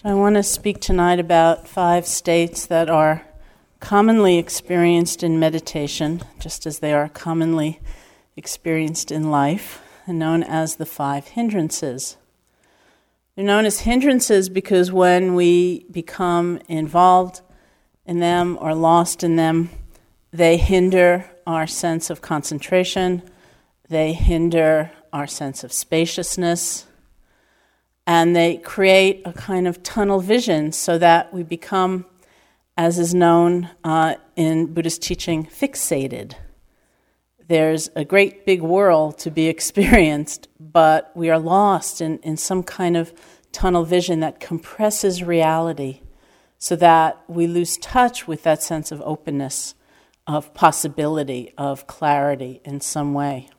So, I want to speak tonight about five states that are commonly experienced in meditation, just as they are commonly experienced in life, and known as the five hindrances. They're known as hindrances because when we become involved in them or lost in them, they hinder our sense of concentration, they hinder our sense of spaciousness and they create a kind of tunnel vision so that we become, as is known uh, in Buddhist teaching, fixated. There's a great big world to be experienced, but we are lost in, in some kind of tunnel vision that compresses reality so that we lose touch with that sense of openness, of possibility, of clarity in some way.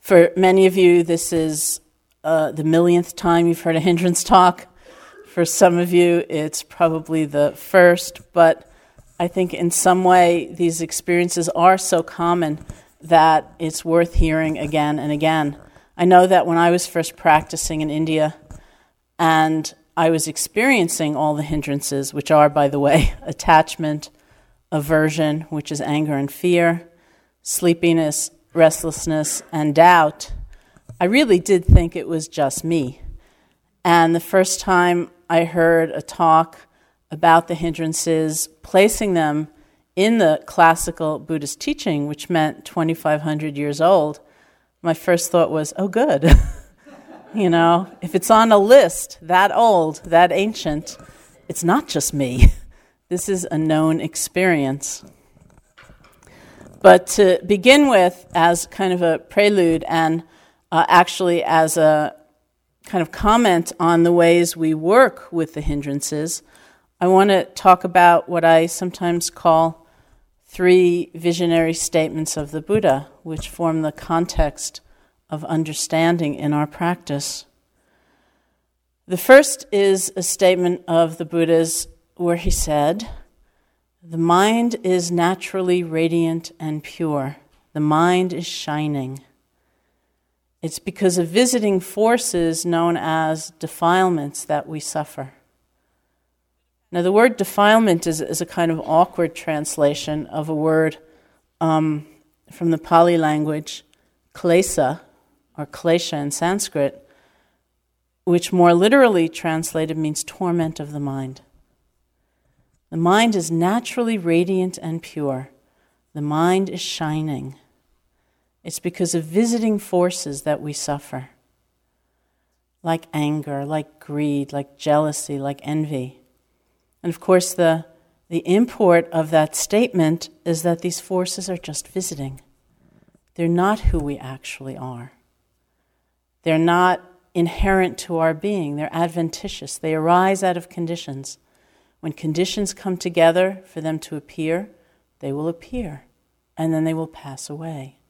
For many of you, this is uh, the millionth time you've heard a hindrance talk. For some of you, it's probably the first, but I think in some way these experiences are so common that it's worth hearing again and again. I know that when I was first practicing in India and I was experiencing all the hindrances, which are, by the way, attachment, aversion, which is anger and fear, sleepiness, restlessness, and doubt I really did think it was just me. And the first time I heard a talk about the hindrances, placing them in the classical Buddhist teaching, which meant 2,500 years old, my first thought was, oh, good. you know, if it's on a list that old, that ancient, it's not just me. This is a known experience. But to begin with, as kind of a prelude and uh, actually as a kind of comment on the ways we work with the hindrances, I want to talk about what I sometimes call three visionary statements of the Buddha, which form the context of understanding in our practice. The first is a statement of the Buddha's where he said, The mind is naturally radiant and pure, the mind is shining. It's because of visiting forces known as defilements that we suffer. Now, the word defilement is, is a kind of awkward translation of a word um, from the Pali language, kilesa, or klesha in Sanskrit, which more literally translated means torment of the mind. The mind is naturally radiant and pure. The mind is shining. It's because of visiting forces that we suffer, like anger, like greed, like jealousy, like envy. And of course, the, the import of that statement is that these forces are just visiting. They're not who we actually are. They're not inherent to our being, they're adventitious. They arise out of conditions. When conditions come together for them to appear, they will appear, and then they will pass away.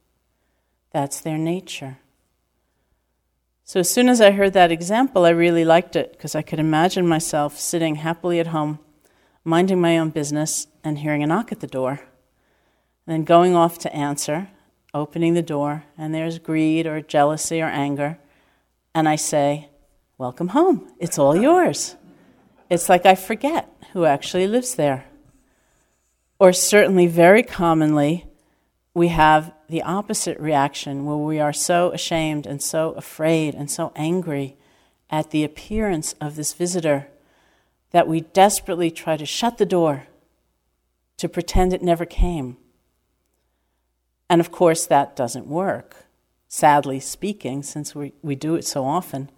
That's their nature. So as soon as I heard that example, I really liked it because I could imagine myself sitting happily at home, minding my own business, and hearing a knock at the door. And then going off to answer, opening the door, and there's greed or jealousy or anger. And I say, Welcome home. It's all yours. It's like I forget who actually lives there. Or certainly, very commonly, we have the opposite reaction where we are so ashamed and so afraid and so angry at the appearance of this visitor that we desperately try to shut the door to pretend it never came. And of course, that doesn't work. Sadly speaking, since we, we do it so often,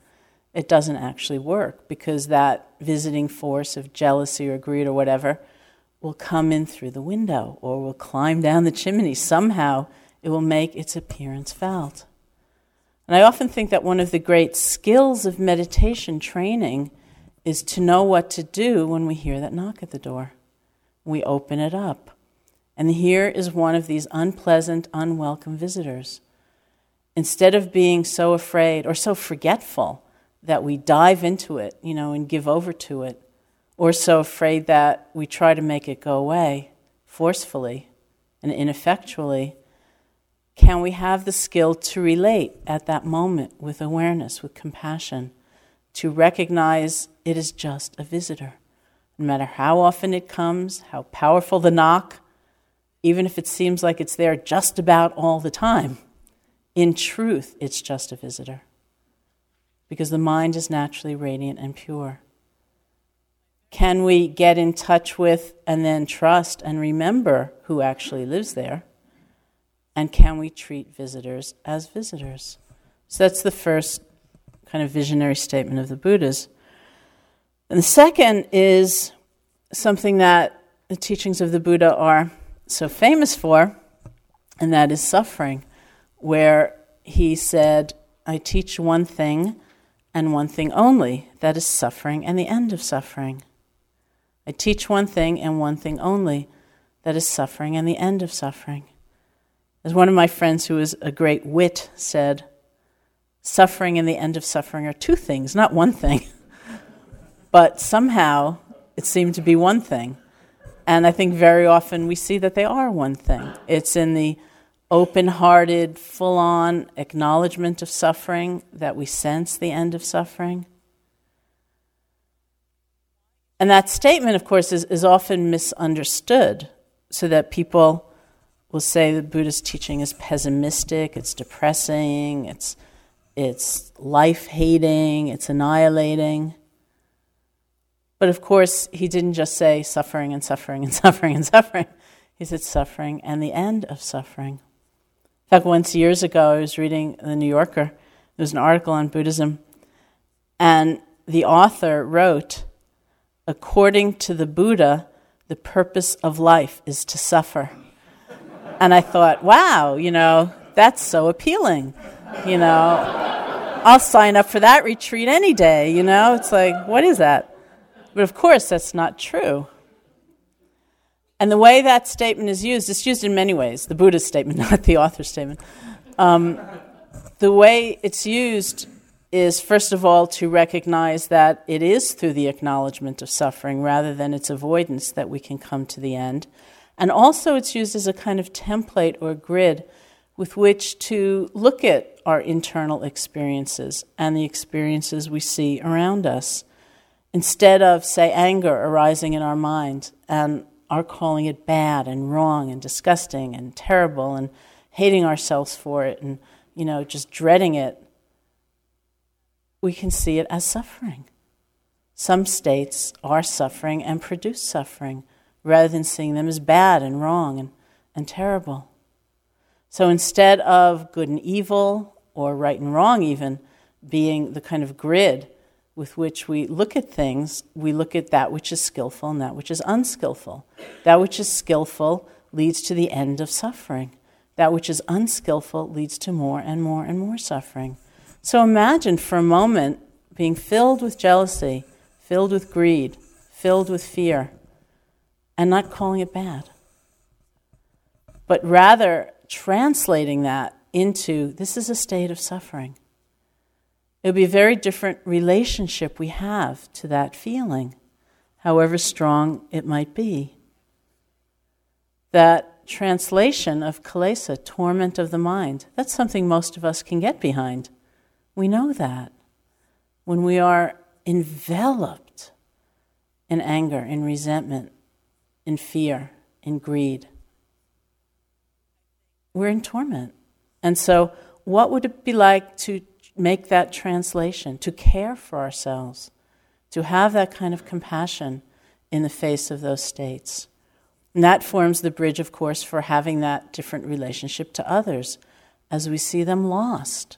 it doesn't actually work because that visiting force of jealousy or greed or whatever will come in through the window or will climb down the chimney. Somehow it will make its appearance felt. And I often think that one of the great skills of meditation training is to know what to do when we hear that knock at the door. We open it up. And here is one of these unpleasant, unwelcome visitors. Instead of being so afraid or so forgetful that we dive into it, you know, and give over to it, or so afraid that we try to make it go away forcefully and ineffectually, can we have the skill to relate at that moment with awareness, with compassion, to recognize it is just a visitor. No matter how often it comes, how powerful the knock, even if it seems like it's there just about all the time, in truth, it's just a visitor. Because the mind is naturally radiant and pure. Can we get in touch with and then trust and remember who actually lives there? And can we treat visitors as visitors? So that's the first kind of visionary statement of the Buddhas. And the second is something that the teachings of the Buddha are so famous for, and that is suffering, where he said, I teach one thing and one thing only, that is suffering and the end of suffering. I teach one thing and one thing only, that is suffering and the end of suffering. As one of my friends who is a great wit said, suffering and the end of suffering are two things, not one thing. but somehow it seemed to be one thing. And I think very often we see that they are one thing. It's in the open hearted, full on acknowledgement of suffering that we sense the end of suffering. And that statement, of course, is, is often misunderstood, so that people will say the Buddhist teaching is pessimistic, it's depressing, it's, it's life hating, it's annihilating. But of course, he didn't just say suffering and suffering and suffering and suffering. He said suffering and the end of suffering. In fact, once years ago, I was reading The New Yorker. There was an article on Buddhism, and the author wrote according to the Buddha, the purpose of life is to suffer. And I thought, wow, you know, that's so appealing. You know, I'll sign up for that retreat any day, you know? It's like, what is that? But of course, that's not true. And the way that statement is used, it's used in many ways, the Buddha's statement, not the author's statement. Um, the way it's used is, first of all, to recognize that it is through the acknowledgement of suffering rather than its avoidance that we can come to the end. And also, it's used as a kind of template or grid with which to look at our internal experiences and the experiences we see around us. Instead of, say, anger arising in our mind and our calling it bad and wrong and disgusting and terrible and hating ourselves for it and, you know, just dreading it, we can see it as suffering. Some states are suffering and produce suffering rather than seeing them as bad and wrong and, and terrible. So instead of good and evil, or right and wrong even, being the kind of grid with which we look at things, we look at that which is skillful and that which is unskillful. That which is skillful leads to the end of suffering. That which is unskillful leads to more and more and more suffering. So imagine for a moment being filled with jealousy, filled with greed, filled with fear, and not calling it bad, but rather translating that into this is a state of suffering. It would be a very different relationship we have to that feeling, however strong it might be. That translation of kilesa, torment of the mind, that's something most of us can get behind. We know that. When we are enveloped in anger, in resentment, in fear, in greed, we're in torment. And so, what would it be like to make that translation, to care for ourselves, to have that kind of compassion in the face of those states? And that forms the bridge, of course, for having that different relationship to others as we see them lost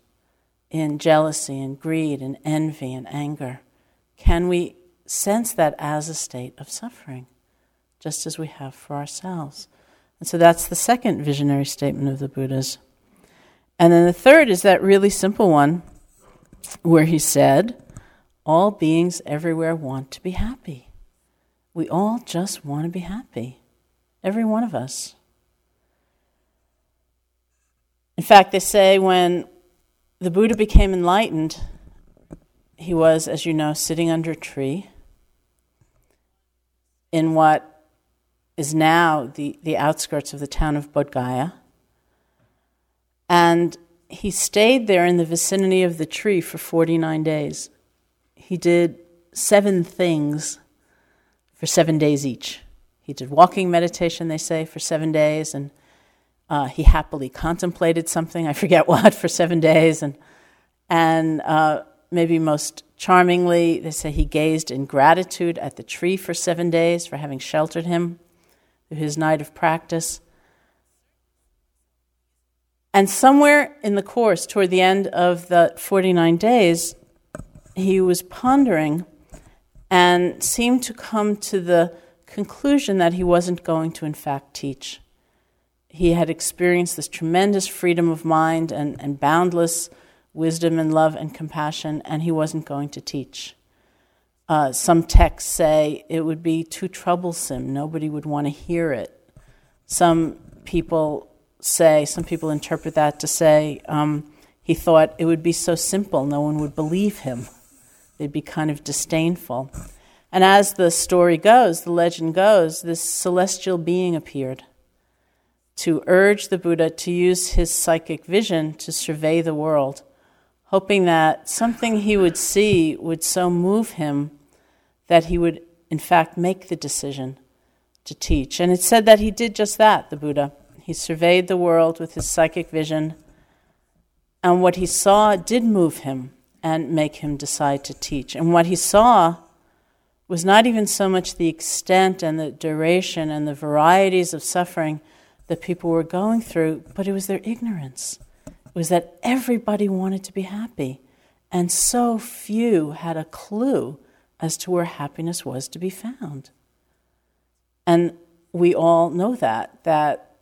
in jealousy and greed and envy and anger? Can we sense that as a state of suffering, just as we have for ourselves? And so that's the second visionary statement of the Buddha's. And then the third is that really simple one where he said, All beings everywhere want to be happy. We all just want to be happy. Every one of us. In fact, they say when the Buddha became enlightened, he was, as you know, sitting under a tree in what is now the, the outskirts of the town of Bodh. And he stayed there in the vicinity of the tree for 49 days. He did seven things for seven days each. He did walking meditation, they say, for seven days, and uh, he happily contemplated something, I forget what, for seven days. And, and uh, maybe most charmingly, they say he gazed in gratitude at the tree for seven days for having sheltered him through his night of practice. And somewhere in the course, toward the end of the 49 days, he was pondering and seemed to come to the conclusion that he wasn't going to, in fact, teach. He had experienced this tremendous freedom of mind and, and boundless wisdom and love and compassion, and he wasn't going to teach. Uh, some texts say it would be too troublesome, nobody would want to hear it. Some people say, some people interpret that to say um, he thought it would be so simple, no one would believe him. They'd be kind of disdainful. And as the story goes, the legend goes, this celestial being appeared to urge the Buddha to use his psychic vision to survey the world, hoping that something he would see would so move him that he would, in fact, make the decision to teach. And it said that he did just that, the Buddha. He surveyed the world with his psychic vision, and what he saw did move him and make him decide to teach. And what he saw was not even so much the extent and the duration and the varieties of suffering that people were going through, but it was their ignorance. It was that everybody wanted to be happy, and so few had a clue as to where happiness was to be found. And we all know that, that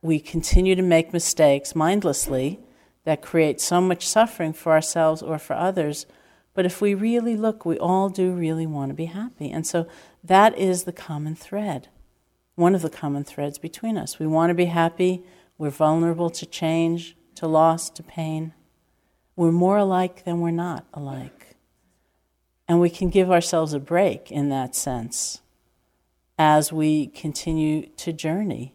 we continue to make mistakes mindlessly that create so much suffering for ourselves or for others. But if we really look, we all do really want to be happy. And so that is the common thread, one of the common threads between us. We want to be happy, we're vulnerable to change, to loss, to pain. We're more alike than we're not alike. And we can give ourselves a break in that sense as we continue to journey,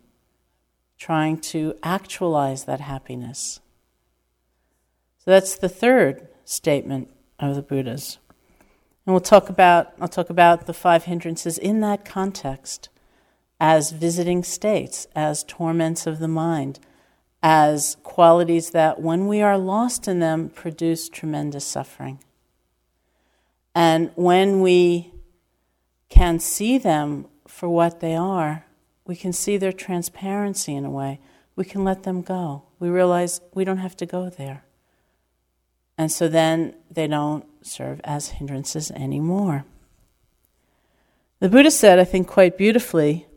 trying to actualize that happiness. So that's the third statement of the Buddha's. And we'll talk about, I'll talk about the five hindrances in that context as visiting states, as torments of the mind, as qualities that, when we are lost in them, produce tremendous suffering. And when we can see them for what they are, we can see their transparency in a way. We can let them go. We realize we don't have to go there. And so then they don't serve as hindrances anymore. The Buddha said, I think quite beautifully,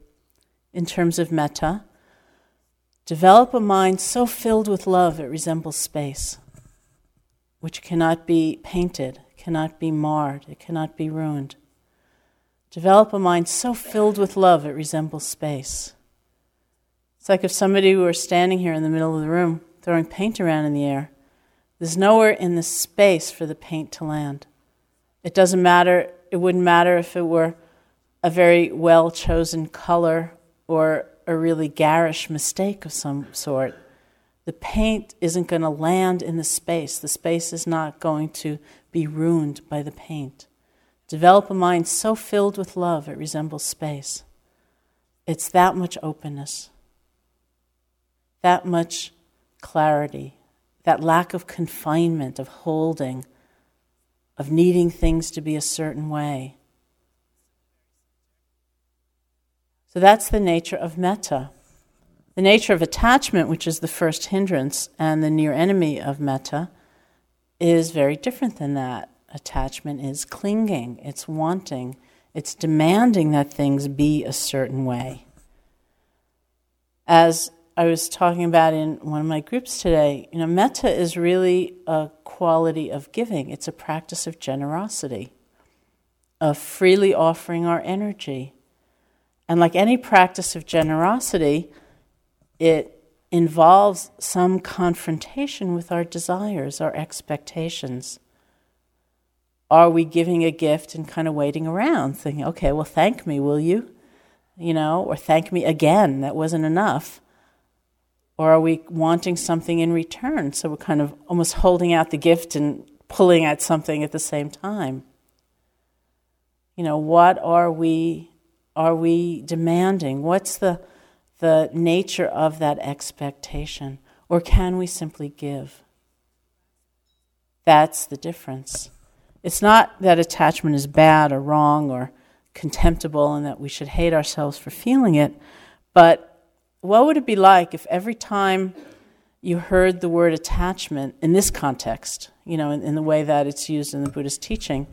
in terms of metta, develop a mind so filled with love it resembles space, which cannot be painted, cannot be marred, it cannot be ruined. Develop a mind so filled with love it resembles space. It's like if somebody were standing here in the middle of the room throwing paint around in the air there's nowhere in the space for the paint to land. It doesn't matter, it wouldn't matter if it were a very well chosen color or a really garish mistake of some sort. The paint isn't going to land in the space. The space is not going to be ruined by the paint. Develop a mind so filled with love it resembles space. It's that much openness, that much clarity, that lack of confinement, of holding, of needing things to be a certain way. So that's the nature of metta. The nature of attachment, which is the first hindrance and the near enemy of metta, is very different than that. Attachment is clinging, it's wanting, it's demanding that things be a certain way. As I was talking about in one of my groups today, you know, metta is really a quality of giving. It's a practice of generosity, of freely offering our energy. And like any practice of generosity, it involves some confrontation with our desires, our expectations. Are we giving a gift and kind of waiting around, thinking, okay, well, thank me, will you? You know, or thank me again, that wasn't enough or are we wanting something in return? So we're kind of almost holding out the gift and pulling at something at the same time. You know, what are we are we demanding? What's the the nature of that expectation? Or can we simply give? That's the difference. It's not that attachment is bad or wrong or contemptible and that we should hate ourselves for feeling it, but what would it be like if every time you heard the word attachment in this context, you know, in, in the way that it's used in the Buddhist teaching,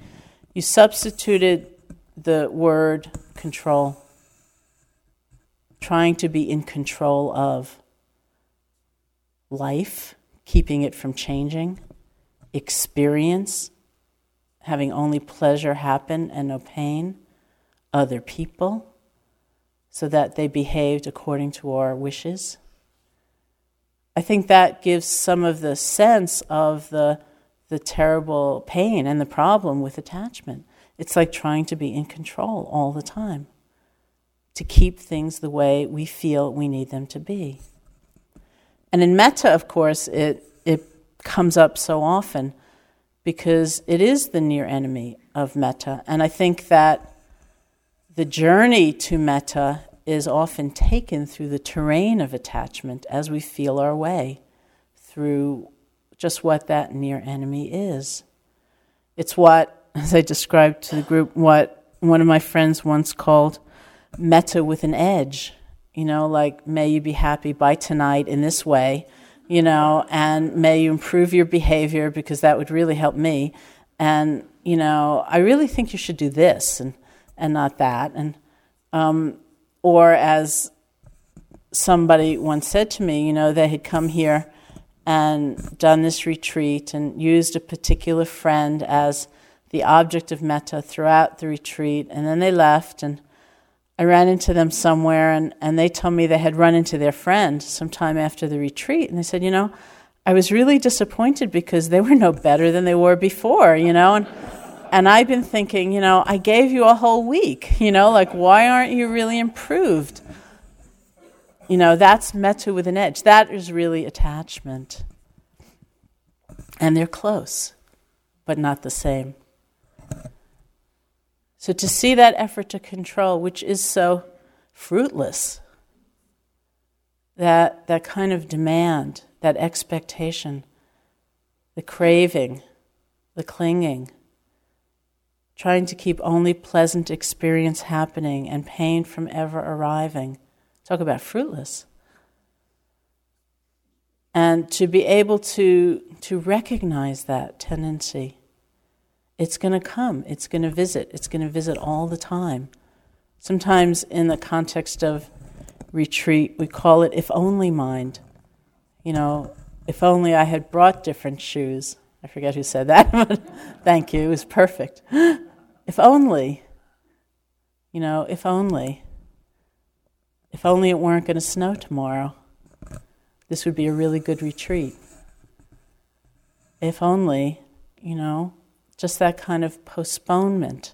you substituted the word control, trying to be in control of life, keeping it from changing, experience, having only pleasure happen and no pain, other people, so that they behaved according to our wishes. I think that gives some of the sense of the, the terrible pain and the problem with attachment. It's like trying to be in control all the time, to keep things the way we feel we need them to be. And in metta, of course, it, it comes up so often because it is the near enemy of metta. And I think that the journey to metta is often taken through the terrain of attachment as we feel our way through just what that near enemy is. It's what, as I described to the group, what one of my friends once called metta with an edge. You know, like, may you be happy by tonight in this way, you know, and may you improve your behavior because that would really help me. And, you know, I really think you should do this and, and not that. And, um, or as somebody once said to me, you know, they had come here and done this retreat and used a particular friend as the object of metta throughout the retreat, and then they left and I ran into them somewhere and, and they told me they had run into their friend sometime after the retreat and they said, you know, I was really disappointed because they were no better than they were before, you know, and and I've been thinking, you know, I gave you a whole week, you know, like, why aren't you really improved? You know, that's metta with an edge. That is really attachment. And they're close, but not the same. So to see that effort to control, which is so fruitless, that, that kind of demand, that expectation, the craving, the clinging, trying to keep only pleasant experience happening and pain from ever arriving. Talk about fruitless. And to be able to, to recognize that tendency, it's going to come, it's going to visit, it's going to visit all the time. Sometimes, in the context of retreat, we call it if only mind. You know, if only I had brought different shoes. I forget who said that, but thank you, it was perfect. If only, you know, if only. If only it weren't going to snow tomorrow. This would be a really good retreat. If only, you know, just that kind of postponement,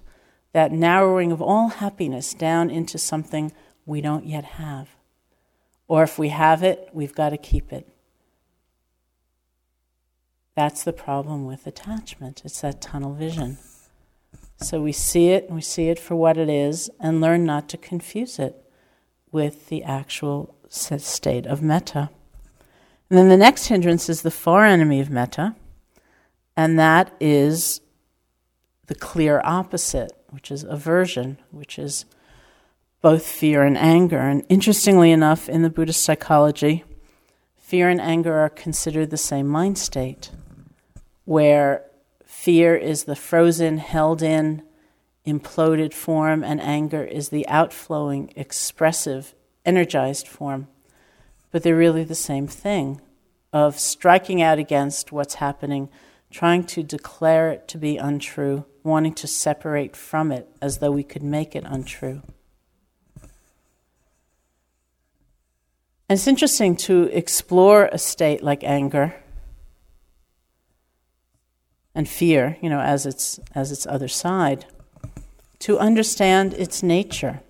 that narrowing of all happiness down into something we don't yet have. Or if we have it, we've got to keep it. That's the problem with attachment. It's that tunnel vision. So we see it, and we see it for what it is, and learn not to confuse it with the actual state of metta. And then the next hindrance is the far enemy of metta, and that is the clear opposite, which is aversion, which is both fear and anger. And interestingly enough, in the Buddhist psychology, fear and anger are considered the same mind state, where Fear is the frozen, held in, imploded form, and anger is the outflowing, expressive, energized form. But they're really the same thing of striking out against what's happening, trying to declare it to be untrue, wanting to separate from it as though we could make it untrue. And it's interesting to explore a state like anger and fear, you know, as its, as its other side, to understand its nature.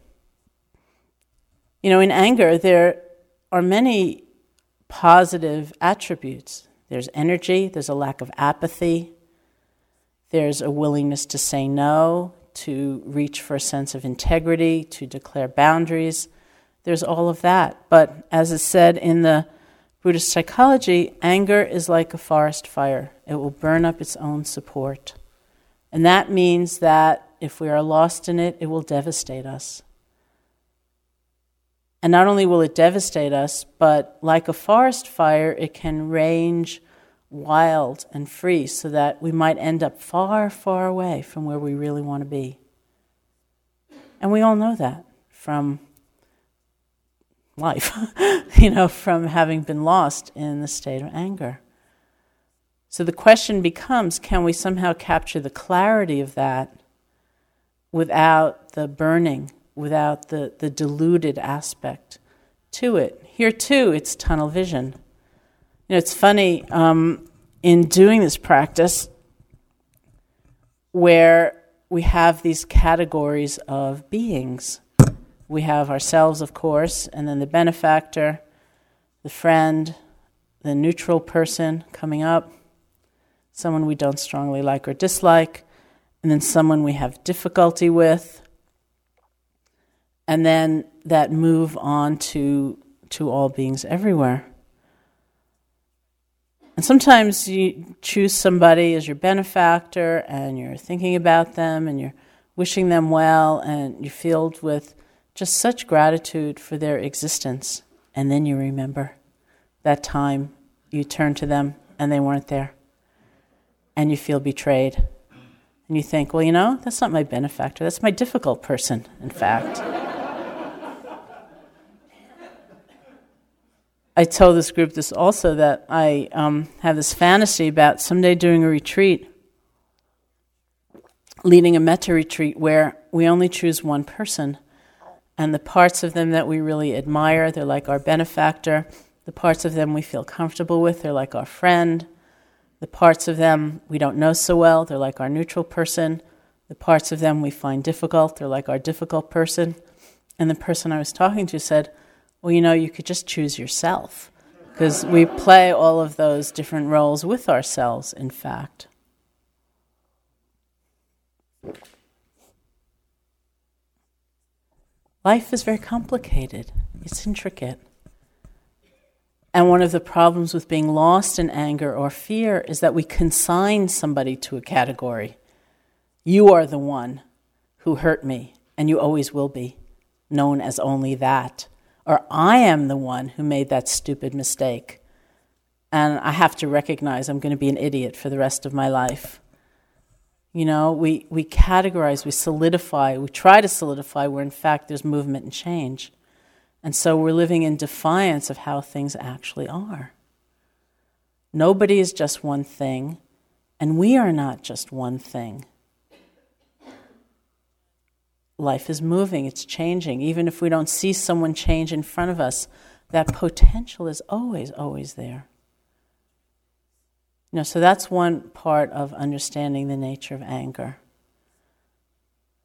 You know, in anger, there are many positive attributes. There's energy, there's a lack of apathy, there's a willingness to say no, to reach for a sense of integrity, to declare boundaries. There's all of that. But as is said in the Buddhist psychology, anger is like a forest fire, it will burn up its own support. And that means that if we are lost in it, it will devastate us. And not only will it devastate us, but like a forest fire, it can range wild and free so that we might end up far, far away from where we really want to be. And we all know that from life, you know, from having been lost in the state of anger. So the question becomes can we somehow capture the clarity of that without the burning, without the, the diluted aspect to it? Here, too, it's tunnel vision. You know, it's funny um, in doing this practice where we have these categories of beings we have ourselves, of course, and then the benefactor, the friend, the neutral person coming up, someone we don't strongly like or dislike, and then someone we have difficulty with, and then that move on to, to all beings everywhere. And sometimes you choose somebody as your benefactor and you're thinking about them and you're wishing them well and you're filled with just such gratitude for their existence. And then you remember that time you turned to them and they weren't there. And you feel betrayed. And you think, well, you know, that's not my benefactor, that's my difficult person, in fact. I told this group this also that I um, have this fantasy about someday doing a retreat, leading a metta retreat where we only choose one person and the parts of them that we really admire, they're like our benefactor. The parts of them we feel comfortable with, they're like our friend. The parts of them we don't know so well, they're like our neutral person. The parts of them we find difficult, they're like our difficult person. And the person I was talking to said, Well, you know, you could just choose yourself. Because we play all of those different roles with ourselves, in fact. Life is very complicated, it's intricate. And one of the problems with being lost in anger or fear is that we consign somebody to a category. You are the one who hurt me, and you always will be, known as only that. Or I am the one who made that stupid mistake, and I have to recognize I'm going to be an idiot for the rest of my life. You know, we, we categorize, we solidify, we try to solidify where in fact there's movement and change. And so we're living in defiance of how things actually are. Nobody is just one thing, and we are not just one thing. Life is moving, it's changing. Even if we don't see someone change in front of us, that potential is always, always there. You know, so that's one part of understanding the nature of anger.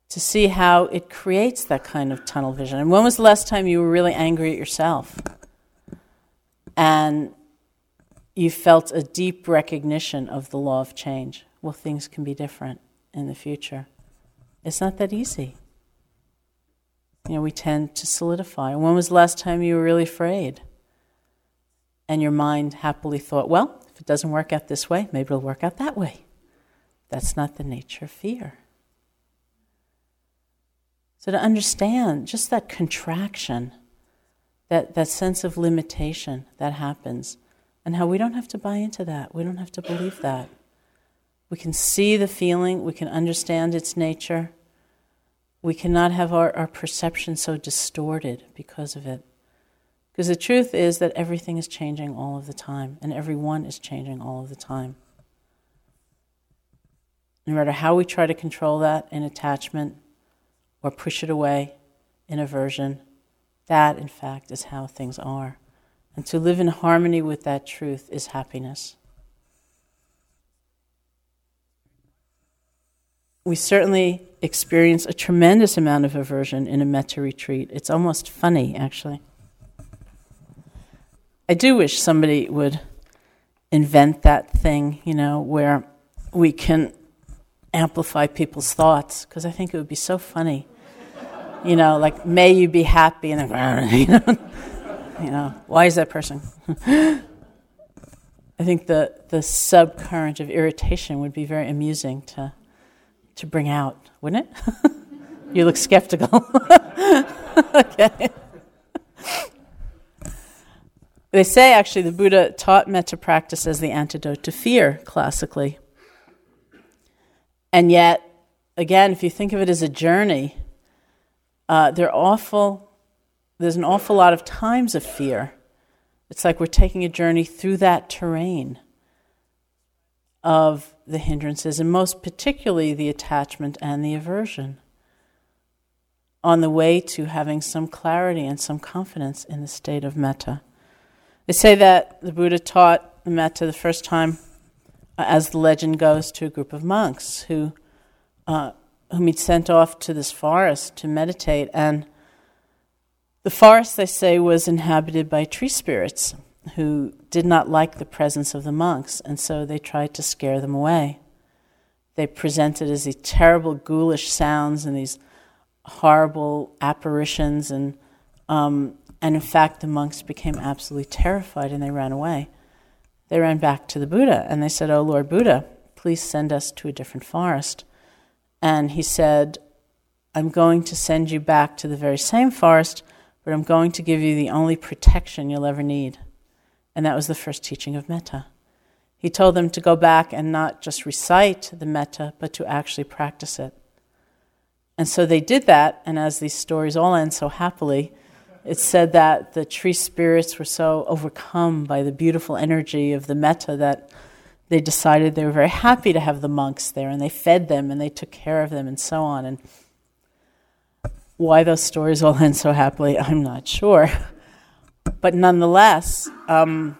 To see how it creates that kind of tunnel vision. And when was the last time you were really angry at yourself? And you felt a deep recognition of the law of change. Well, things can be different in the future. It's not that easy. You know, we tend to solidify. When was the last time you were really afraid? And your mind happily thought, well, if it doesn't work out this way, maybe it'll work out that way. That's not the nature of fear. So, to understand just that contraction, that, that sense of limitation that happens, and how we don't have to buy into that, we don't have to believe that. We can see the feeling, we can understand its nature. We cannot have our, our perception so distorted because of it. Because the truth is that everything is changing all of the time, and everyone is changing all of the time. No matter how we try to control that in attachment or push it away in aversion, that in fact is how things are. And to live in harmony with that truth is happiness. We certainly experience a tremendous amount of aversion in a metta retreat. It's almost funny, actually. I do wish somebody would invent that thing, you know, where we can amplify people's thoughts because I think it would be so funny. You know, like, may you be happy, and then, you know, you know why is that person? I think the, the subcurrent of irritation would be very amusing to, to bring out, wouldn't it? you look skeptical. okay. They say actually the Buddha taught metta practice as the antidote to fear, classically. And yet, again, if you think of it as a journey, uh, awful, there's an awful lot of times of fear. It's like we're taking a journey through that terrain of the hindrances, and most particularly the attachment and the aversion, on the way to having some clarity and some confidence in the state of metta. They say that the Buddha taught the metta the first time, uh, as the legend goes, to a group of monks who, uh, whom he'd sent off to this forest to meditate, and the forest, they say, was inhabited by tree spirits who did not like the presence of the monks, and so they tried to scare them away. They presented as these terrible, ghoulish sounds and these horrible apparitions, and um, and in fact, the monks became absolutely terrified and they ran away. They ran back to the Buddha and they said, "Oh Lord Buddha, please send us to a different forest." And he said, "I'm going to send you back to the very same forest." but I'm going to give you the only protection you'll ever need. And that was the first teaching of metta. He told them to go back and not just recite the metta, but to actually practice it. And so they did that, and as these stories all end so happily, it said that the tree spirits were so overcome by the beautiful energy of the metta that they decided they were very happy to have the monks there, and they fed them and they took care of them and so on. And why those stories all end so happily, I'm not sure. But nonetheless, um,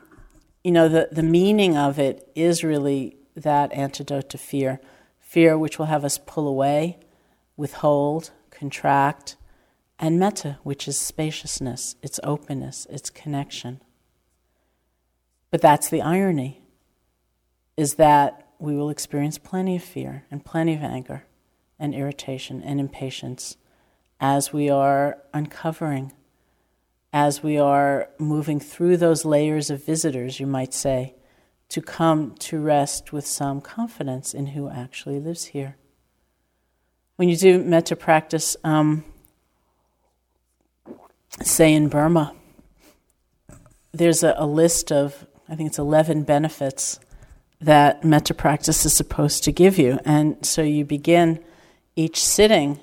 you know, the, the meaning of it is really that antidote to fear fear which will have us pull away, withhold, contract, and metta, which is spaciousness, its openness, its connection. But that's the irony, is that we will experience plenty of fear and plenty of anger and irritation and impatience as we are uncovering, as we are moving through those layers of visitors, you might say, to come to rest with some confidence in who actually lives here. When you do metta practice, um, say in Burma, there's a, a list of, I think it's 11 benefits that metta practice is supposed to give you. And so you begin each sitting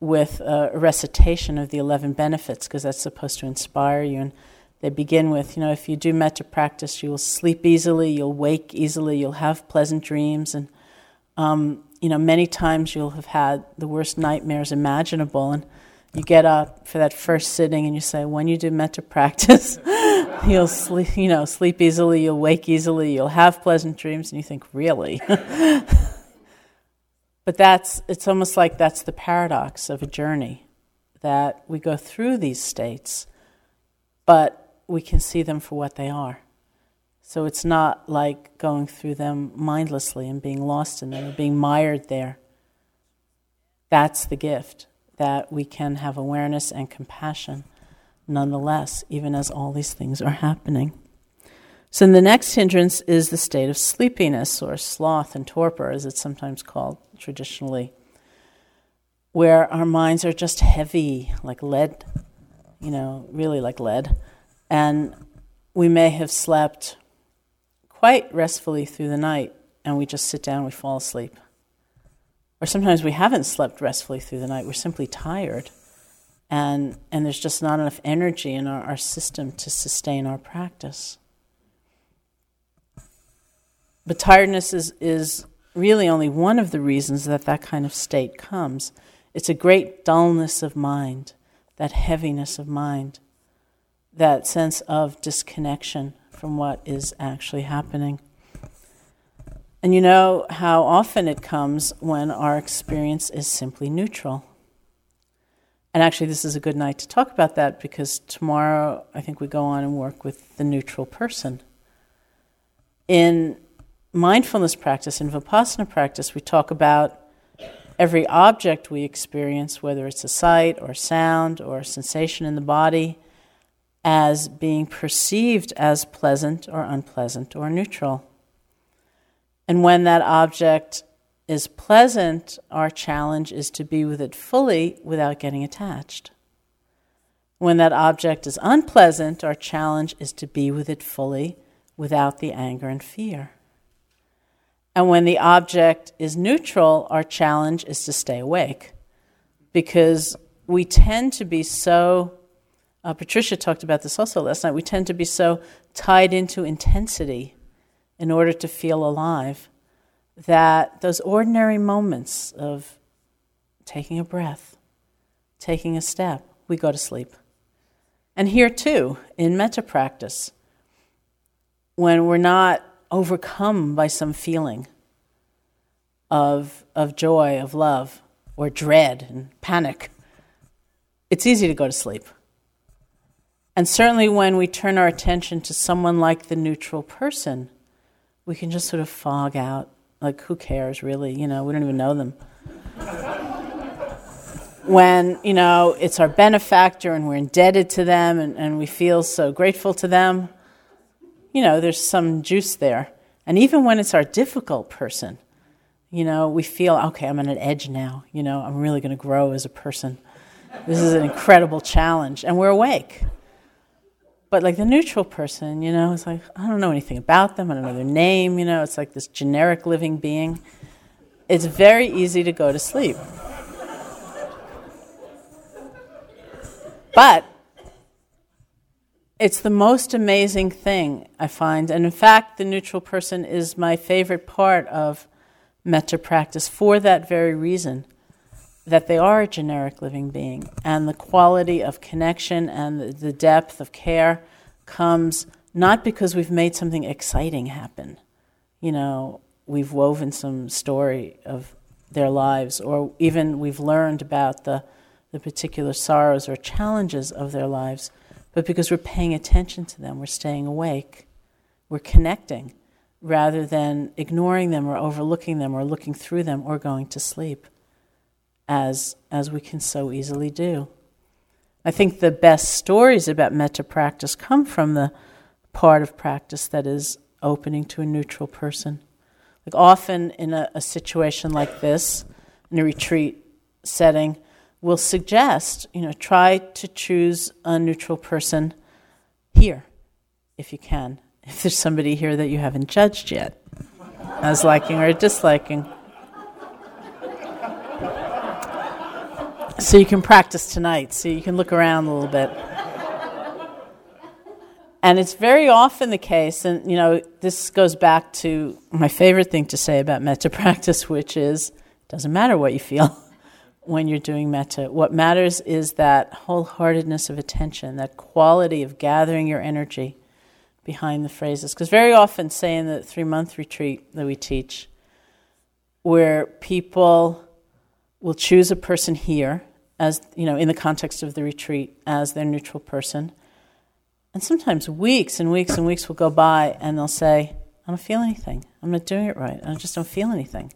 with a recitation of the 11 benefits because that's supposed to inspire you. And they begin with, you know, if you do metta practice, you will sleep easily, you'll wake easily, you'll have pleasant dreams. And, um, you know, many times you'll have had the worst nightmares imaginable. And you get up for that first sitting and you say, when you do metta practice, you'll sleep, you know, sleep easily, you'll wake easily, you'll have pleasant dreams. And you think, really? But that's, it's almost like that's the paradox of a journey that we go through these states, but we can see them for what they are. So it's not like going through them mindlessly and being lost in them or being mired there. That's the gift, that we can have awareness and compassion nonetheless, even as all these things are happening. So the next hindrance is the state of sleepiness or sloth and torpor, as it's sometimes called traditionally, where our minds are just heavy, like lead, you know, really like lead. And we may have slept quite restfully through the night and we just sit down, we fall asleep. Or sometimes we haven't slept restfully through the night, we're simply tired. And, and there's just not enough energy in our, our system to sustain our practice. But tiredness is, is really only one of the reasons that that kind of state comes. It's a great dullness of mind, that heaviness of mind, that sense of disconnection from what is actually happening. And you know how often it comes when our experience is simply neutral. And actually, this is a good night to talk about that because tomorrow I think we go on and work with the neutral person. In mindfulness practice and Vipassana practice, we talk about every object we experience, whether it's a sight or sound or sensation in the body, as being perceived as pleasant or unpleasant or neutral. And when that object is pleasant, our challenge is to be with it fully without getting attached. When that object is unpleasant, our challenge is to be with it fully without the anger and fear. And when the object is neutral, our challenge is to stay awake because we tend to be so, uh, Patricia talked about this also last night, we tend to be so tied into intensity in order to feel alive that those ordinary moments of taking a breath, taking a step, we go to sleep. And here too, in metta practice, when we're not overcome by some feeling of, of joy, of love, or dread and panic, it's easy to go to sleep. And certainly when we turn our attention to someone like the neutral person, we can just sort of fog out. Like, who cares, really? You know, we don't even know them. when, you know, it's our benefactor and we're indebted to them and, and we feel so grateful to them, you know, there's some juice there. And even when it's our difficult person, you know, we feel, okay, I'm on an edge now. You know, I'm really going to grow as a person. This is an incredible challenge. And we're awake. But like the neutral person, you know, it's like, I don't know anything about them. I don't know their name. You know, it's like this generic living being. It's very easy to go to sleep. But it's the most amazing thing I find. And in fact, the neutral person is my favorite part of metta practice for that very reason that they are a generic living being. And the quality of connection and the, depth of care comes not because we've made something exciting happen. You know, we've woven some story of their lives, or even we've learned about the, the particular sorrows or challenges of their lives but because we're paying attention to them, we're staying awake, we're connecting rather than ignoring them or overlooking them or looking through them or going to sleep, as, as we can so easily do. I think the best stories about metta practice come from the part of practice that is opening to a neutral person. Like often in a, a situation like this, in a retreat setting, will suggest, you know, try to choose a neutral person here, if you can. If there's somebody here that you haven't judged yet as liking or disliking. So you can practice tonight, so you can look around a little bit. And it's very often the case, and you know, this goes back to my favorite thing to say about metta practice, which is it doesn't matter what you feel when you're doing metta. What matters is that wholeheartedness of attention, that quality of gathering your energy behind the phrases. Because very often, say in the three month retreat that we teach, where people will choose a person here as, you know, in the context of the retreat as their neutral person. And sometimes weeks and weeks and weeks will go by and they'll say, I don't feel anything. I'm not doing it right. I just don't feel anything.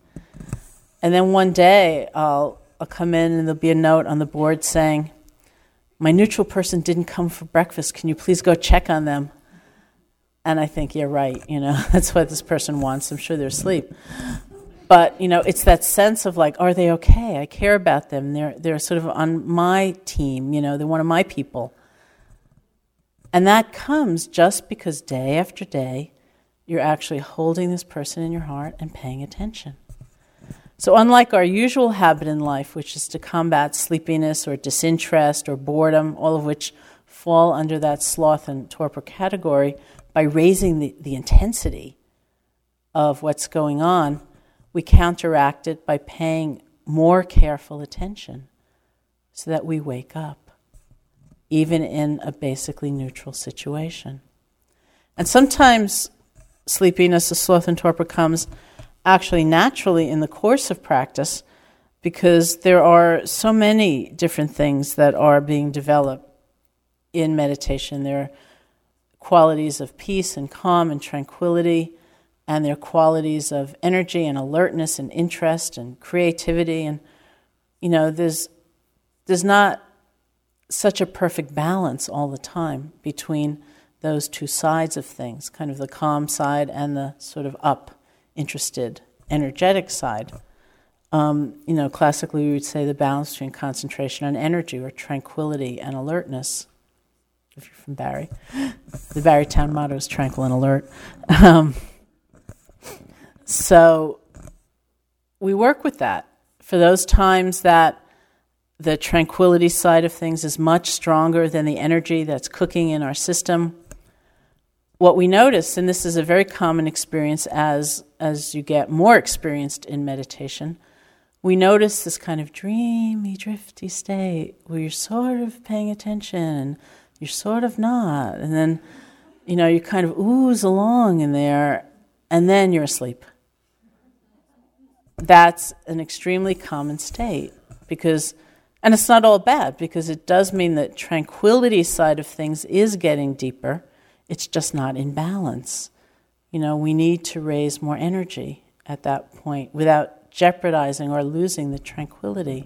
And then one day I'll I'll come in and there'll be a note on the board saying, My neutral person didn't come for breakfast. Can you please go check on them? And I think, you're right, you know, that's what this person wants. I'm sure they're asleep. But, you know, it's that sense of like, are they okay? I care about them. They're, they're sort of on my team, you know, they're one of my people. And that comes just because day after day, you're actually holding this person in your heart and paying attention. So, unlike our usual habit in life, which is to combat sleepiness or disinterest or boredom, all of which fall under that sloth and torpor category, by raising the, the intensity of what's going on, we counteract it by paying more careful attention so that we wake up, even in a basically neutral situation. And sometimes sleepiness, a sloth and torpor comes actually naturally in the course of practice because there are so many different things that are being developed in meditation. There are qualities of peace and calm and tranquility and their qualities of energy and alertness and interest and creativity. And, you know, there's, there's not such a perfect balance all the time between those two sides of things, kind of the calm side and the sort of up, interested, energetic side. Um, you know, classically we would say the balance between concentration and energy, or tranquility and alertness. If you're from Barre, the Barre town motto is tranquil and alert. Um, so we work with that for those times that the tranquility side of things is much stronger than the energy that's cooking in our system. What we notice, and this is a very common experience as, as you get more experienced in meditation, we notice this kind of dreamy, drifty state where you're sort of paying attention and you're sort of not. And then, you know, you kind of ooze along in there and then you're asleep. That's an extremely common state because and it's not all bad because it does mean that tranquility side of things is getting deeper. It's just not in balance. You know, we need to raise more energy at that point without jeopardizing or losing the tranquility.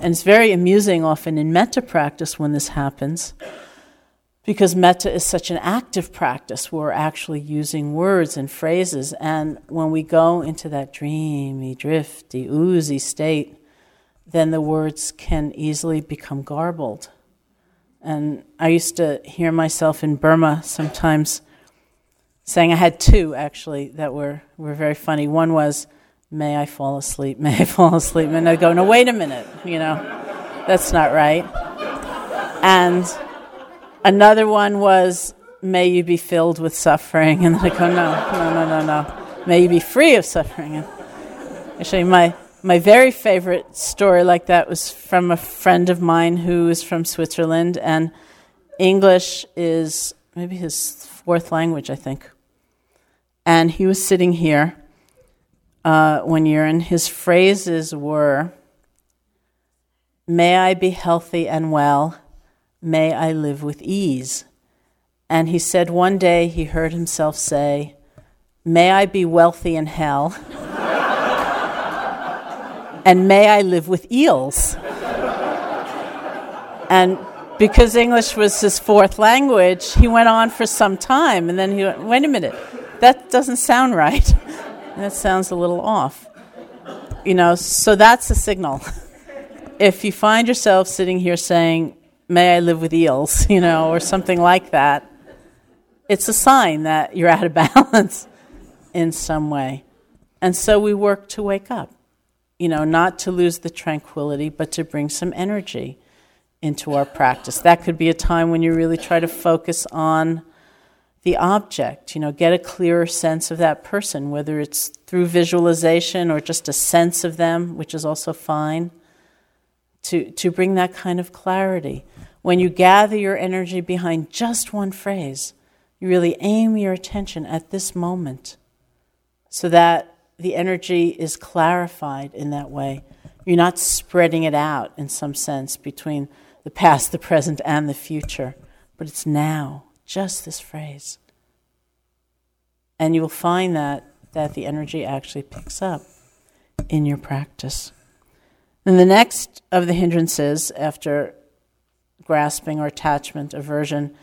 And it's very amusing often in metta practice when this happens because metta is such an active practice. We're actually using words and phrases. And when we go into that dreamy, drifty, oozy state, then the words can easily become garbled. And I used to hear myself in Burma sometimes saying, I had two actually that were, were very funny. One was, May I fall asleep, may I fall asleep. And I go, No, wait a minute, you know, that's not right. And another one was, May you be filled with suffering. And then I go, No, no, no, no, no. May you be free of suffering. And actually, my my very favorite story like that was from a friend of mine who is from Switzerland, and English is maybe his fourth language, I think. And he was sitting here uh, one year, and his phrases were May I be healthy and well, may I live with ease. And he said one day he heard himself say, May I be wealthy in hell. and may I live with eels. and because English was his fourth language, he went on for some time, and then he went, wait a minute, that doesn't sound right. that sounds a little off. You know, so that's a signal. if you find yourself sitting here saying, may I live with eels, you know, or something like that, it's a sign that you're out of balance in some way. And so we work to wake up you know, not to lose the tranquility, but to bring some energy into our practice. That could be a time when you really try to focus on the object, you know, get a clearer sense of that person, whether it's through visualization or just a sense of them, which is also fine, to, to bring that kind of clarity. When you gather your energy behind just one phrase, you really aim your attention at this moment so that the energy is clarified in that way. You're not spreading it out in some sense between the past, the present, and the future, but it's now, just this phrase. And you will find that, that the energy actually picks up in your practice. And the next of the hindrances after grasping or attachment, aversion,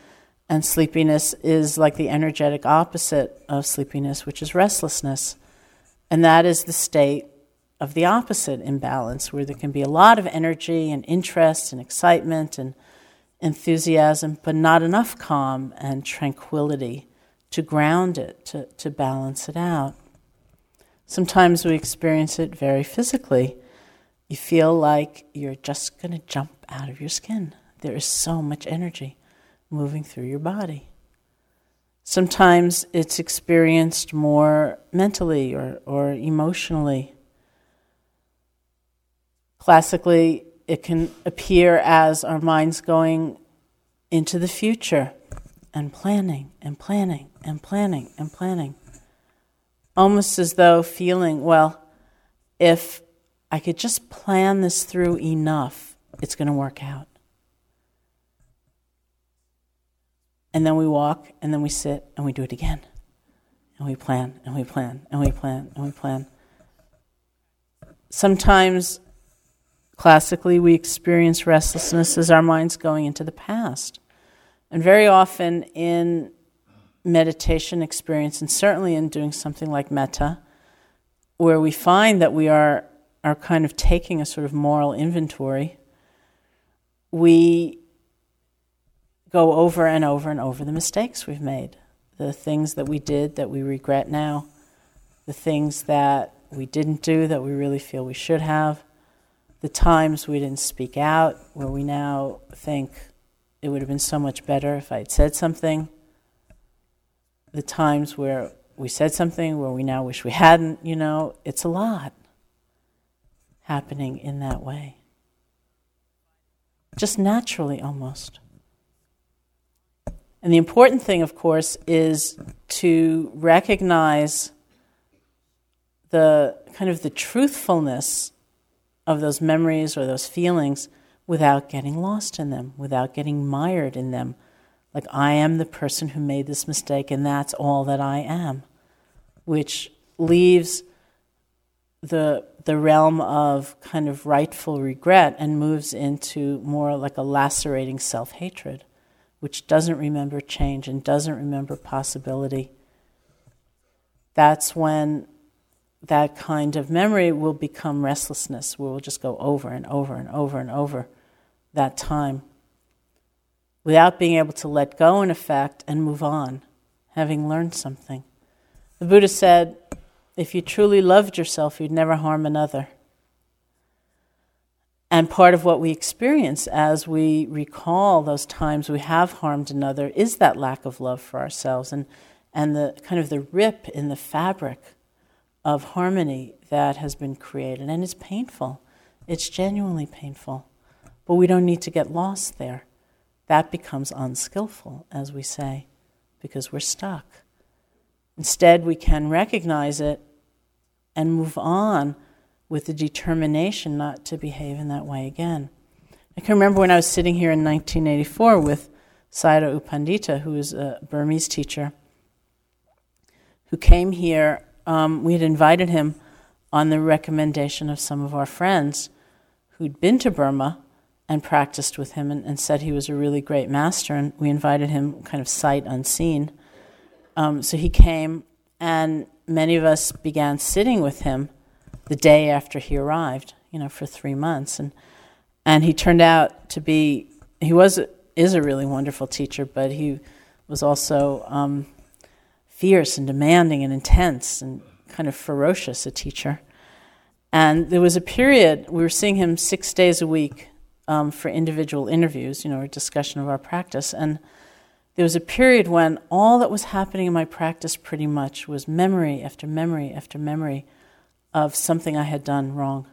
and sleepiness is like the energetic opposite of sleepiness, which is restlessness. And that is the state of the opposite imbalance, where there can be a lot of energy and interest and excitement and enthusiasm, but not enough calm and tranquility to ground it, to, to balance it out. Sometimes we experience it very physically. You feel like you're just going to jump out of your skin. There is so much energy moving through your body. Sometimes it's experienced more mentally or, or emotionally. Classically, it can appear as our minds going into the future and planning and planning and planning and planning. Almost as though feeling, well, if I could just plan this through enough, it's going to work out. And then we walk, and then we sit, and we do it again. And we plan and we plan and we plan and we plan. Sometimes, classically, we experience restlessness as our mind's going into the past. And very often in meditation experience, and certainly in doing something like metta, where we find that we are, are kind of taking a sort of moral inventory, we go over and over and over the mistakes we've made, the things that we did that we regret now, the things that we didn't do that we really feel we should have, the times we didn't speak out where we now think it would have been so much better if I had said something, the times where we said something where we now wish we hadn't, you know, it's a lot happening in that way. Just naturally, almost. And the important thing, of course, is to recognize the kind of the truthfulness of those memories or those feelings without getting lost in them, without getting mired in them. Like, I am the person who made this mistake, and that's all that I am, which leaves the, the realm of kind of rightful regret and moves into more like a lacerating self hatred, which doesn't remember change and doesn't remember possibility. That's when that kind of memory will become restlessness, where we'll just go over and over and over and over that time without being able to let go, in effect, and move on, having learned something. The Buddha said, if you truly loved yourself, you'd never harm another. And part of what we experience as we recall those times we have harmed another is that lack of love for ourselves and, and the kind of the rip in the fabric of harmony that has been created. And it's painful. It's genuinely painful. But we don't need to get lost there. That becomes unskillful, as we say, because we're stuck. Instead, we can recognize it and move on with the determination not to behave in that way again. I can remember when I was sitting here in 1984 with Sayadaw U Pandita, who is a Burmese teacher, who came here um, we had invited him on the recommendation of some of our friends who'd been to Burma and practiced with him and, and, said he was a really great master. And we invited him kind of sight unseen. Um, so he came, and many of us began sitting with him the day after he arrived, you know, for three months. And, and he turned out to be, he was, is a really wonderful teacher, but he was also um, fierce and demanding and intense and kind of ferocious a teacher. And there was a period, we were seeing him six days a week um, for individual interviews, you know, a discussion of our practice. And there was a period when all that was happening in my practice pretty much was memory after memory after memory of something I had done wrong.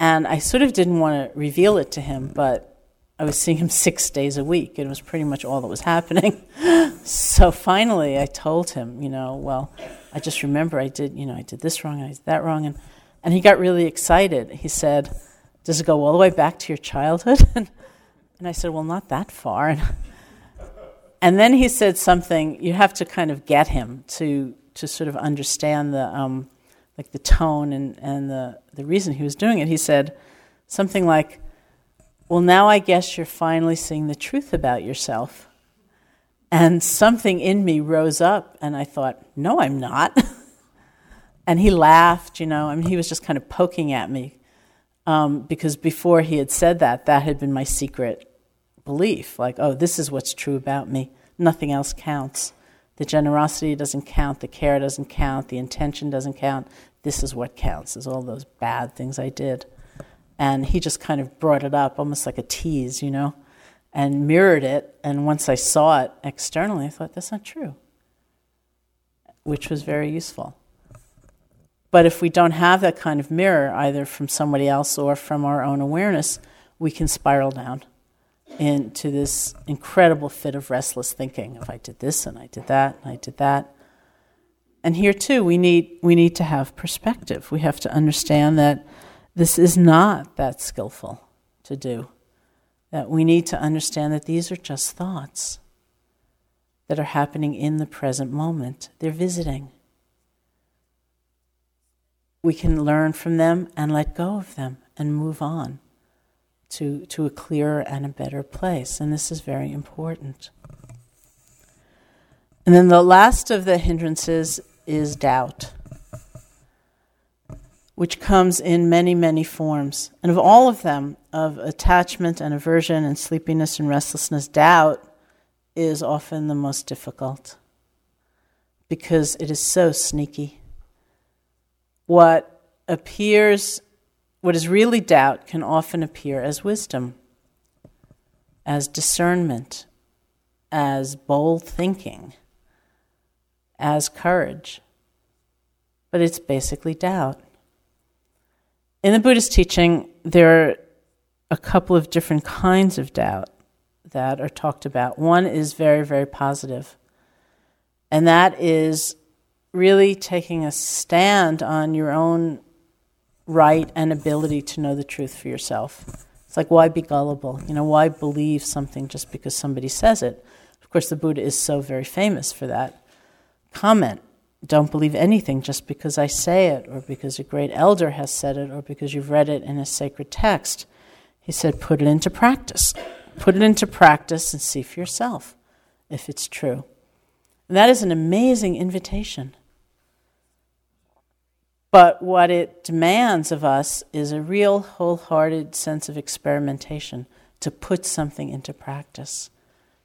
And I sort of didn't want to reveal it to him, but I was seeing him six days a week. and It was pretty much all that was happening. so finally, I told him, you know, well, I just remember I did, you know, I did this wrong, I did that wrong, and and he got really excited. He said, "Does it go all the way back to your childhood?" and I said, "Well, not that far." And, and then he said something. You have to kind of get him to to sort of understand the um, like the tone and and the the reason he was doing it. He said something like well, now I guess you're finally seeing the truth about yourself. And something in me rose up, and I thought, no, I'm not. and he laughed, you know, I mean, he was just kind of poking at me. Um, because before he had said that, that had been my secret belief like, oh, this is what's true about me. Nothing else counts. The generosity doesn't count, the care doesn't count, the intention doesn't count. This is what counts, is all those bad things I did. And he just kind of brought it up almost like a tease, you know, and mirrored it. And once I saw it externally, I thought, that's not true, which was very useful. But if we don't have that kind of mirror, either from somebody else or from our own awareness, we can spiral down into this incredible fit of restless thinking. If I did this and I did that and I did that. And here too, we need, we need to have perspective. We have to understand that this is not that skillful to do. That we need to understand that these are just thoughts. that are happening in the present moment. They're visiting. We can learn from them and let go of them and move on to, to a clearer and a better place. And this is very important. And then the last of the hindrances is doubt, which comes in many, many forms. And of all of them, of attachment and aversion and sleepiness and restlessness, doubt is often the most difficult because it is so sneaky. What appears, what is really doubt, can often appear as wisdom, as discernment, as bold thinking, as courage. But it's basically doubt. In the Buddhist teaching, there are a couple of different kinds of doubt that are talked about. One is very, very positive, and that is really taking a stand on your own right and ability to know the truth for yourself. It's like, why be gullible? You know, why believe something just because somebody says it? Of course, the Buddha is so very famous for that comment. Don't believe anything just because I say it, or because a great elder has said it, or because you've read it in a sacred text. He said, put it into practice. Put it into practice and see for yourself if it's true. And that is an amazing invitation. But what it demands of us is a real wholehearted sense of experimentation to put something into practice,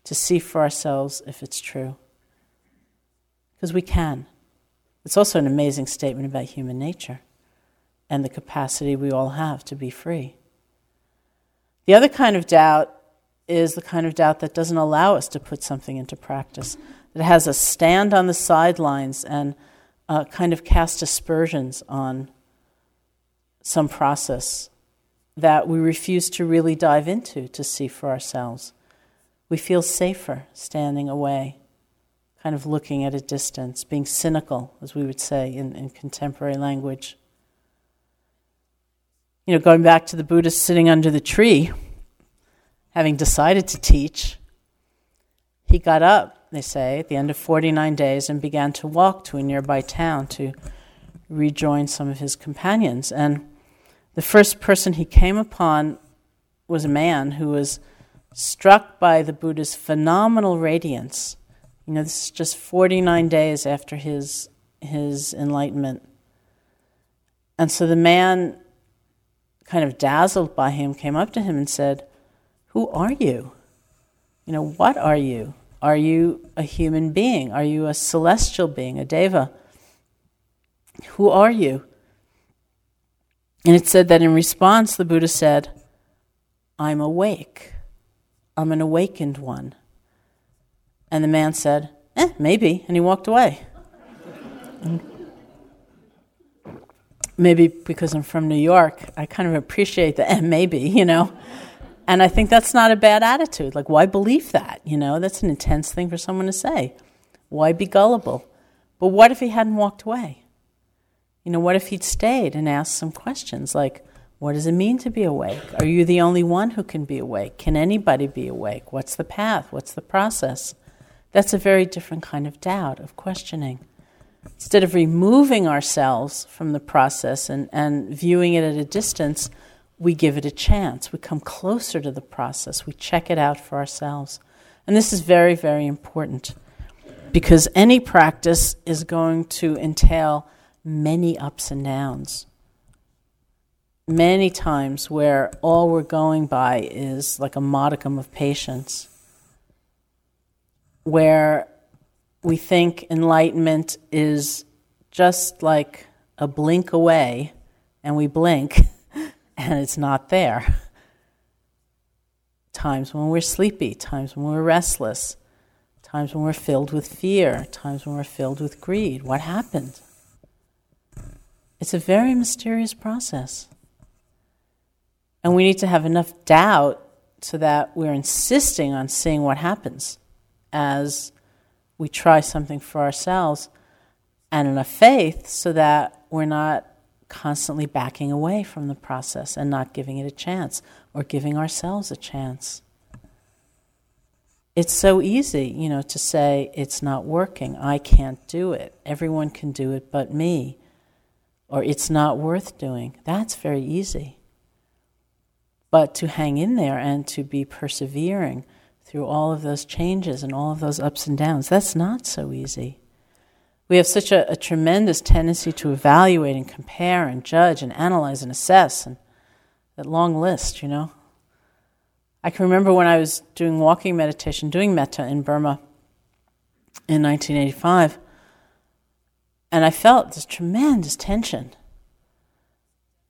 to see for ourselves if it's true. Because we can. It's also an amazing statement about human nature and the capacity we all have to be free. The other kind of doubt is the kind of doubt that doesn't allow us to put something into practice, that has us stand on the sidelines and uh, kind of cast aspersions on some process that we refuse to really dive into to see for ourselves. We feel safer standing away, kind of looking at a distance, being cynical, as we would say in, in contemporary language. You know, going back to the Buddhist sitting under the tree having decided to teach, he got up, they say, at the end of 49 days and began to walk to a nearby town to rejoin some of his companions. And the first person he came upon was a man who was struck by the Buddha's phenomenal radiance. You know, this is just 49 days after his, his enlightenment. And so the man, kind of dazzled by him, came up to him and said, who are you? You know, what are you? Are you a human being? Are you a celestial being, a deva? Who are you? And it said that in response, the Buddha said, I'm awake. I'm an awakened one. And the man said, Eh, maybe. And he walked away. maybe because I'm from New York, I kind of appreciate the eh, maybe, you know. And I think that's not a bad attitude. Like, why believe that? You know, that's an intense thing for someone to say. Why be gullible? But what if he hadn't walked away? You know, what if he'd stayed and asked some questions like, what does it mean to be awake? Are you the only one who can be awake? Can anybody be awake? What's the path? What's the process? That's a very different kind of doubt, of questioning. Instead of removing ourselves from the process and, and viewing it at a distance, we give it a chance. We come closer to the process. We check it out for ourselves. And this is very, very important because any practice is going to entail many ups and downs. Many times where all we're going by is like a modicum of patience, where we think enlightenment is just like a blink away, and we blink. and it's not there. Times when we're sleepy, times when we're restless, times when we're filled with fear, times when we're filled with greed. What happened? It's a very mysterious process. And we need to have enough doubt so that we're insisting on seeing what happens as we try something for ourselves, and enough faith so that we're not constantly backing away from the process and not giving it a chance or giving ourselves a chance. it's so easy, you know, to say it's not working. I can't do it. Everyone can do it but me. Or it's not worth doing. That's very easy. But to hang in there and to be persevering through all of those changes and all of those ups and downs, that's not so easy. We have such a, a tremendous tendency to evaluate and compare and judge and analyze and assess and that long list, you know. I can remember when I was doing walking meditation, doing metta in Burma in 1985, and I felt this tremendous tension.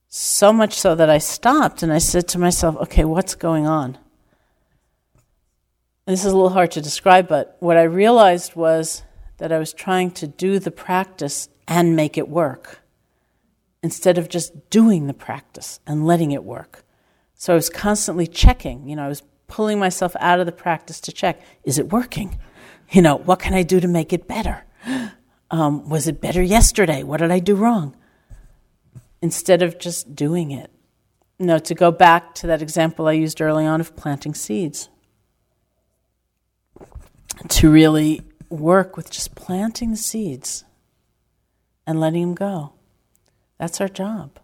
So much so that I stopped and I said to myself, okay, what's going on? And this is a little hard to describe, but what I realized was that I was trying to do the practice and make it work instead of just doing the practice and letting it work. So I was constantly checking, you know, I was pulling myself out of the practice to check is it working? You know, what can I do to make it better? Um, was it better yesterday? What did I do wrong? Instead of just doing it. You know, to go back to that example I used early on of planting seeds. To really work with just planting the seeds and letting them go. That's our job.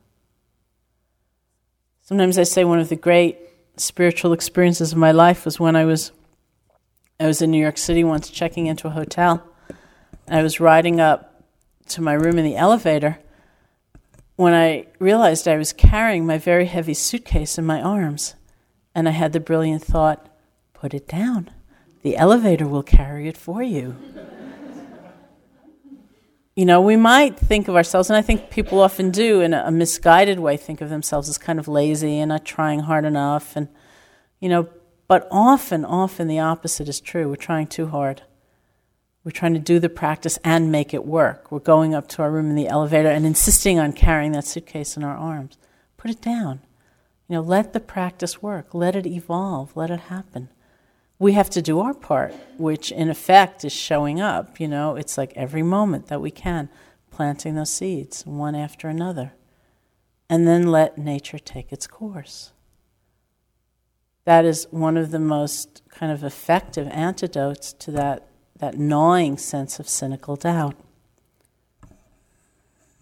Sometimes I say one of the great spiritual experiences of my life was when I was I was in New York City once checking into a hotel. I was riding up to my room in the elevator when I realized I was carrying my very heavy suitcase in my arms. And I had the brilliant thought put it down. The elevator will carry it for you you know, we might think of ourselves, and I think people often do in a, misguided way, think of themselves as kind of lazy and not trying hard enough. And, you know, but often, often the opposite is true. We're trying too hard. We're trying to do the practice and make it work. We're going up to our room in the elevator and insisting on carrying that suitcase in our arms. Put it down. You know, let the practice work. Let it evolve. Let it happen we have to do our part, which in effect is showing up. You know, it's like every moment that we can, planting those seeds one after another. And then let nature take its course. That is one of the most kind of effective antidotes to that, that gnawing sense of cynical doubt.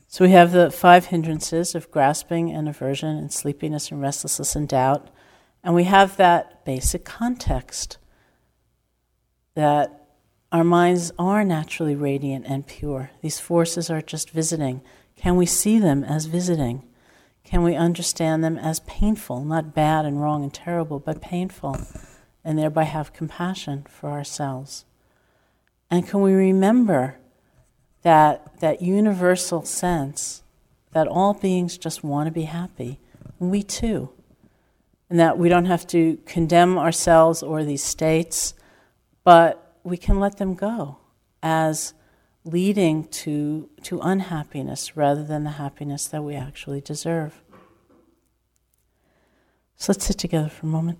So we have the five hindrances of grasping and aversion and sleepiness and restlessness and doubt. And we have that basic context that our minds are naturally radiant and pure. These forces are just visiting. Can we see them as visiting? Can we understand them as painful, not bad and wrong and terrible, but painful, and thereby have compassion for ourselves? And can we remember that, that universal sense that all beings just want to be happy? And we too. And that we don't have to condemn ourselves or these states but we can let them go as leading to, to unhappiness rather than the happiness that we actually deserve. So let's sit together for a moment.